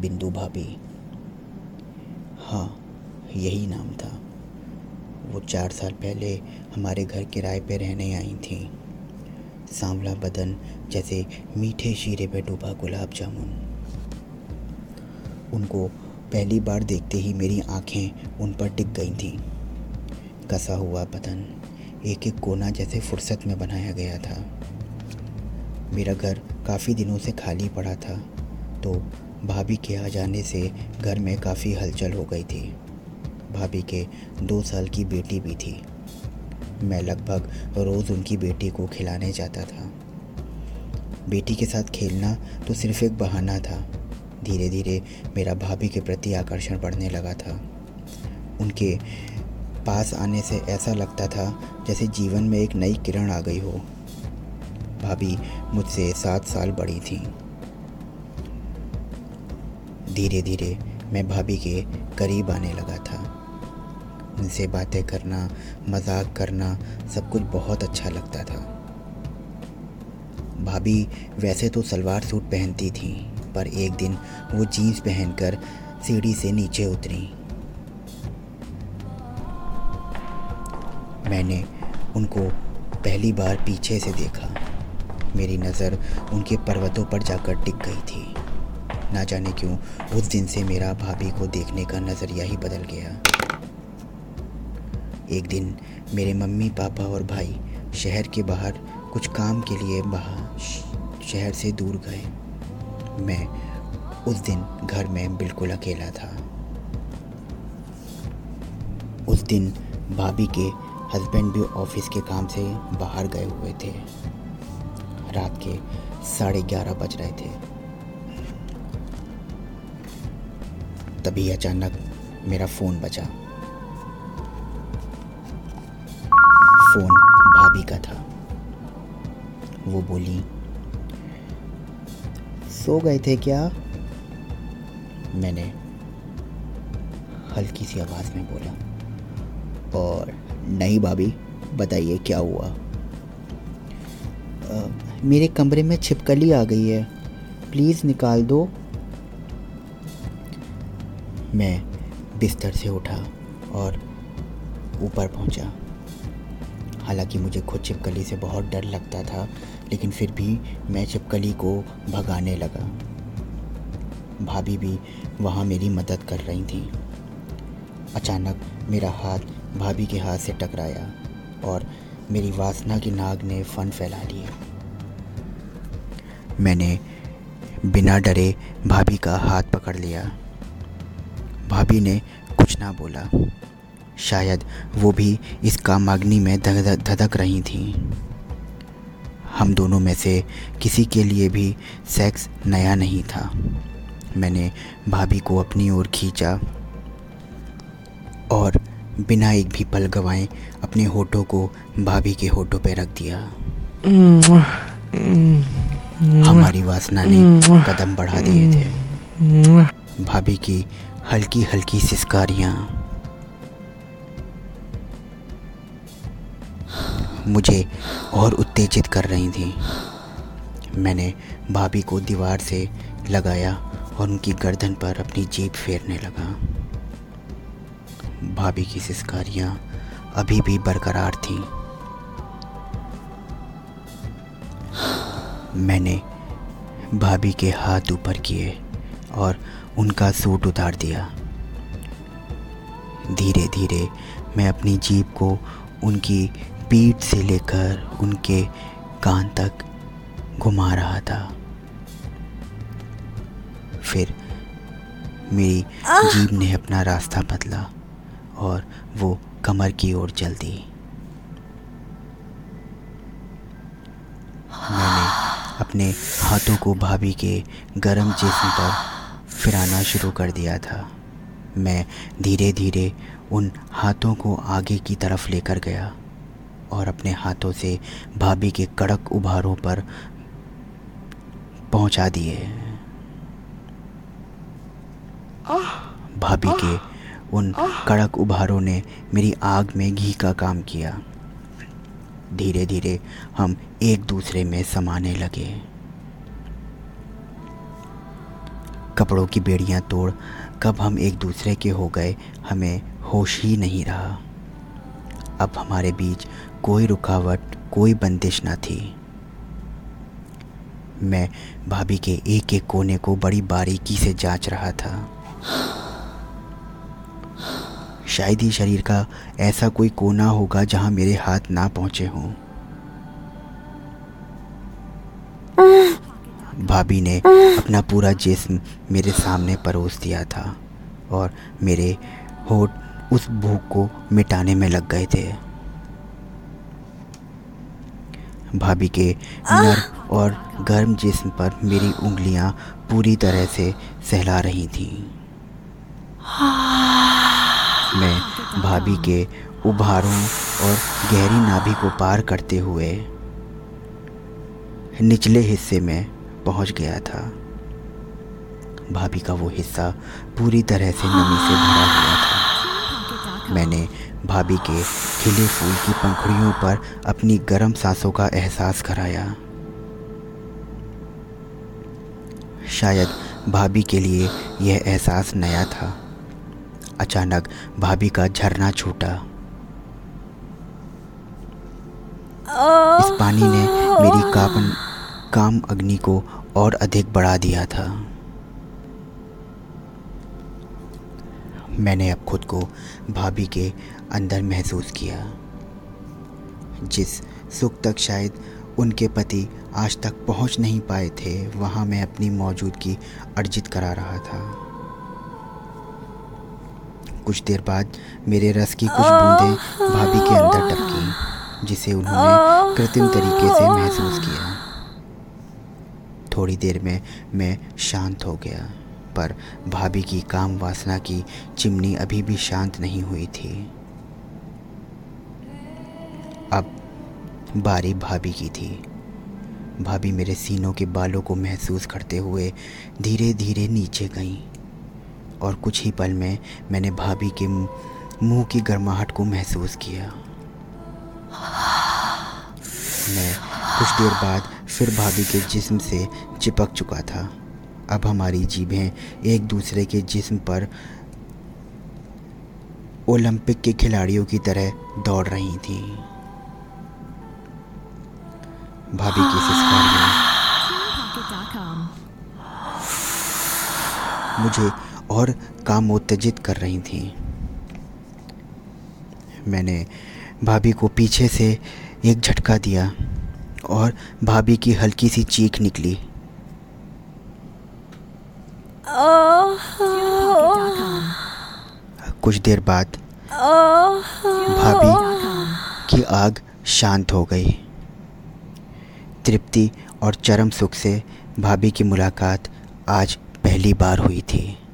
बिंदु भाभी। हाँ यही नाम था। वो चार साल पहले हमारे घर किराए पे रहने आई थी। सांवला बदन जैसे मीठे शीरे पे डूबा गुलाब जामुन। उनको पहली बार देखते ही मेरी आँखें उन पर टिक गई थीं। कसा हुआ बदन एक एक कोना जैसे फुर्सत में बनाया गया था। मेरा घर काफ़ी दिनों से खाली पड़ा था तो भाभी के आ जाने से घर में काफ़ी हलचल हो गई थी। भाभी के दो साल की बेटी भी थी। मैं लगभग रोज़ उनकी बेटी को खिलाने जाता था। बेटी के साथ खेलना तो सिर्फ़ एक बहाना था। धीरे धीरे मेरा भाभी के प्रति आकर्षण बढ़ने लगा था। उनके पास आने से ऐसा लगता था जैसे जीवन में एक नई किरण आ गई हो। भाभी मुझसे सात साल बड़ी थी। धीरे धीरे मैं भाभी के करीब आने लगा था। उनसे बातें करना, मज़ाक करना सब कुछ बहुत अच्छा लगता था। भाभी वैसे तो सलवार सूट पहनती थी, पर एक दिन वो जीन्स पहनकर सीढ़ी से नीचे उतरी। मैंने उनको पहली बार पीछे से देखा। मेरी नज़र उनके पर्वतों पर जाकर टिक गई थी। ना जाने क्यों, उस दिन से मेरा भाभी को देखने का नज़रिया ही बदल गया। एक दिन मेरे मम्मी, पापा और भाई शहर के बाहर कुछ काम के लिए बाहर, शहर से दूर गए। मैं उस दिन घर में बिल्कुल अकेला था। उस दिन भाभी के हस्बैंड भी ऑफ़िस के काम से बाहर गए हुए थे। रात के साढ़े ग्यारह बज रहे थे। तभी अचानक मेरा फ़ोन बजा फ़ोन भाभी का था। वो बोली सो गए थे क्या? मैंने हल्की सी आवाज़ में बोला और नहीं भाभी बताइए क्या हुआ? आ, मेरे कमरे में छिपकली आ गई है। प्लीज़ निकाल दो मैं बिस्तर से उठा और ऊपर पहुँचा। हालाँकि मुझे खुद छिपकली से बहुत डर लगता था, लेकिन फिर भी मैं छिपकली को भगाने लगा। भाभी भी वहाँ मेरी मदद कर रही थी। अचानक मेरा हाथ भाभी के हाथ से टकराया और मेरी वासना की नाग ने फन फैला लिया मैंने बिना डरे भाभी का हाथ पकड़ लिया। भाभी ने कुछ ना बोला। शायद वो भी इस कामाग्नि में धधक रही थी। हम दोनों में से किसी के लिए भी सेक्स नया नहीं था। मैंने भाभी को अपनी ओर खींचा और बिना एक भी पल गवाए अपने होठों को भाभी के होठों पर रख दिया। हमारी वासना ने कदम बढ़ा दिए थे। भाभी की हल्की हल्की सिस्कारियाँ। मुझे और उत्तेजित कर रही थी। मैंने भाभी को दीवार से लगाया और उनकी गर्दन पर अपनी जीप फेरने लगा। भाभी की सिस्कारियाँ अभी भी बरकरार थीं। मैंने भाभी के हाथ ऊपर किए। और उनका सूट उतार दिया। धीरे धीरे मैं अपनी जीप को उनकी पीठ से लेकर उनके कान तक घुमा रहा था। फिर मेरी जीप ने अपना रास्ता बदला और वो कमर की ओर चल दी। मैंने अपने हाथों को भाभी के गर्म जिस्म पर फिराना शुरू कर दिया था। मैं धीरे धीरे उन हाथों को आगे की तरफ़ लेकर गया और अपने हाथों से भाभी के कड़क उभारों पर पहुँचा दिए। भाभी के उन कड़क उभारों ने मेरी आग में घी का काम किया। धीरे धीरे हम एक दूसरे में समाने लगे। कपड़ों की बेड़ियाँ तोड़ कब हम एक दूसरे के हो गए, हमें होश ही नहीं रहा। अब हमारे बीच कोई रुकावट, कोई बंदिश ना थी। मैं भाभी के एक एक कोने को बड़ी बारीकी से जाँच रहा था। शायद ही शरीर का ऐसा कोई कोना होगा जहाँ मेरे हाथ ना पहुँचे हों। भाभी ने अपना पूरा जिस्म मेरे सामने परोस दिया था और मेरे होठ उस भूख को मिटाने में लग गए थे। भाभी के नर और गर्म जिस्म पर मेरी उंगलियाँ पूरी तरह से सहला रही थीं। मैं भाभी के उभारों और गहरी नाभि को पार करते हुए निचले हिस्से में पहुँच गया था। भाभी का वो हिस्सा पूरी तरह से नमी से भरा हुआ था। मैंने भाभी के खिले फूल की पंखुड़ियों पर अपनी गर्म सांसों का एहसास कराया। शायद भाभी के लिए यह एहसास नया था। अचानक भाभी का झरना छूटा। इस पानी ने मेरी कापन, काम अग्नि को और अधिक बढ़ा दिया था। मैंने अब खुद को भाभी के अंदर महसूस किया, जिस सुख तक शायद उनके पति आज तक पहुँच नहीं पाए थे, वहाँ मैं अपनी मौजूदगी अर्जित करा रहा था। कुछ देर बाद मेरे रस की कुछ बूंदें भाभी के अंदर टपकी, जिसे उन्होंने कृत्रिम तरीके से महसूस किया। थोड़ी देर में मैं शांत हो गया, पर भाभी की काम वासना की चिमनी अभी भी शांत नहीं हुई थी। अब बारी भाभी की थी। भाभी मेरे सीनों के बालों को महसूस करते हुए धीरे धीरे नीचे गईं, और कुछ ही पल में मैंने भाभी के मुँह की गर्माहट को महसूस किया। मैं कुछ देर बाद फिर भाभी के जिस्म से चिपक चुका था। अब हमारी जीभें एक दूसरे के जिस्म पर ओलंपिक के खिलाड़ियों की तरह दौड़ रही थी। भाभी की मुझे और काम उत्तेजित कर रही थी। मैंने भाभी को पीछे से एक झटका दिया। और भाभी की हल्की सी चीख निकली। कुछ देर बाद भाभी की आग शांत हो गई। तृप्ति और चरम सुख से भाभी की मुलाकात आज पहली बार हुई थी।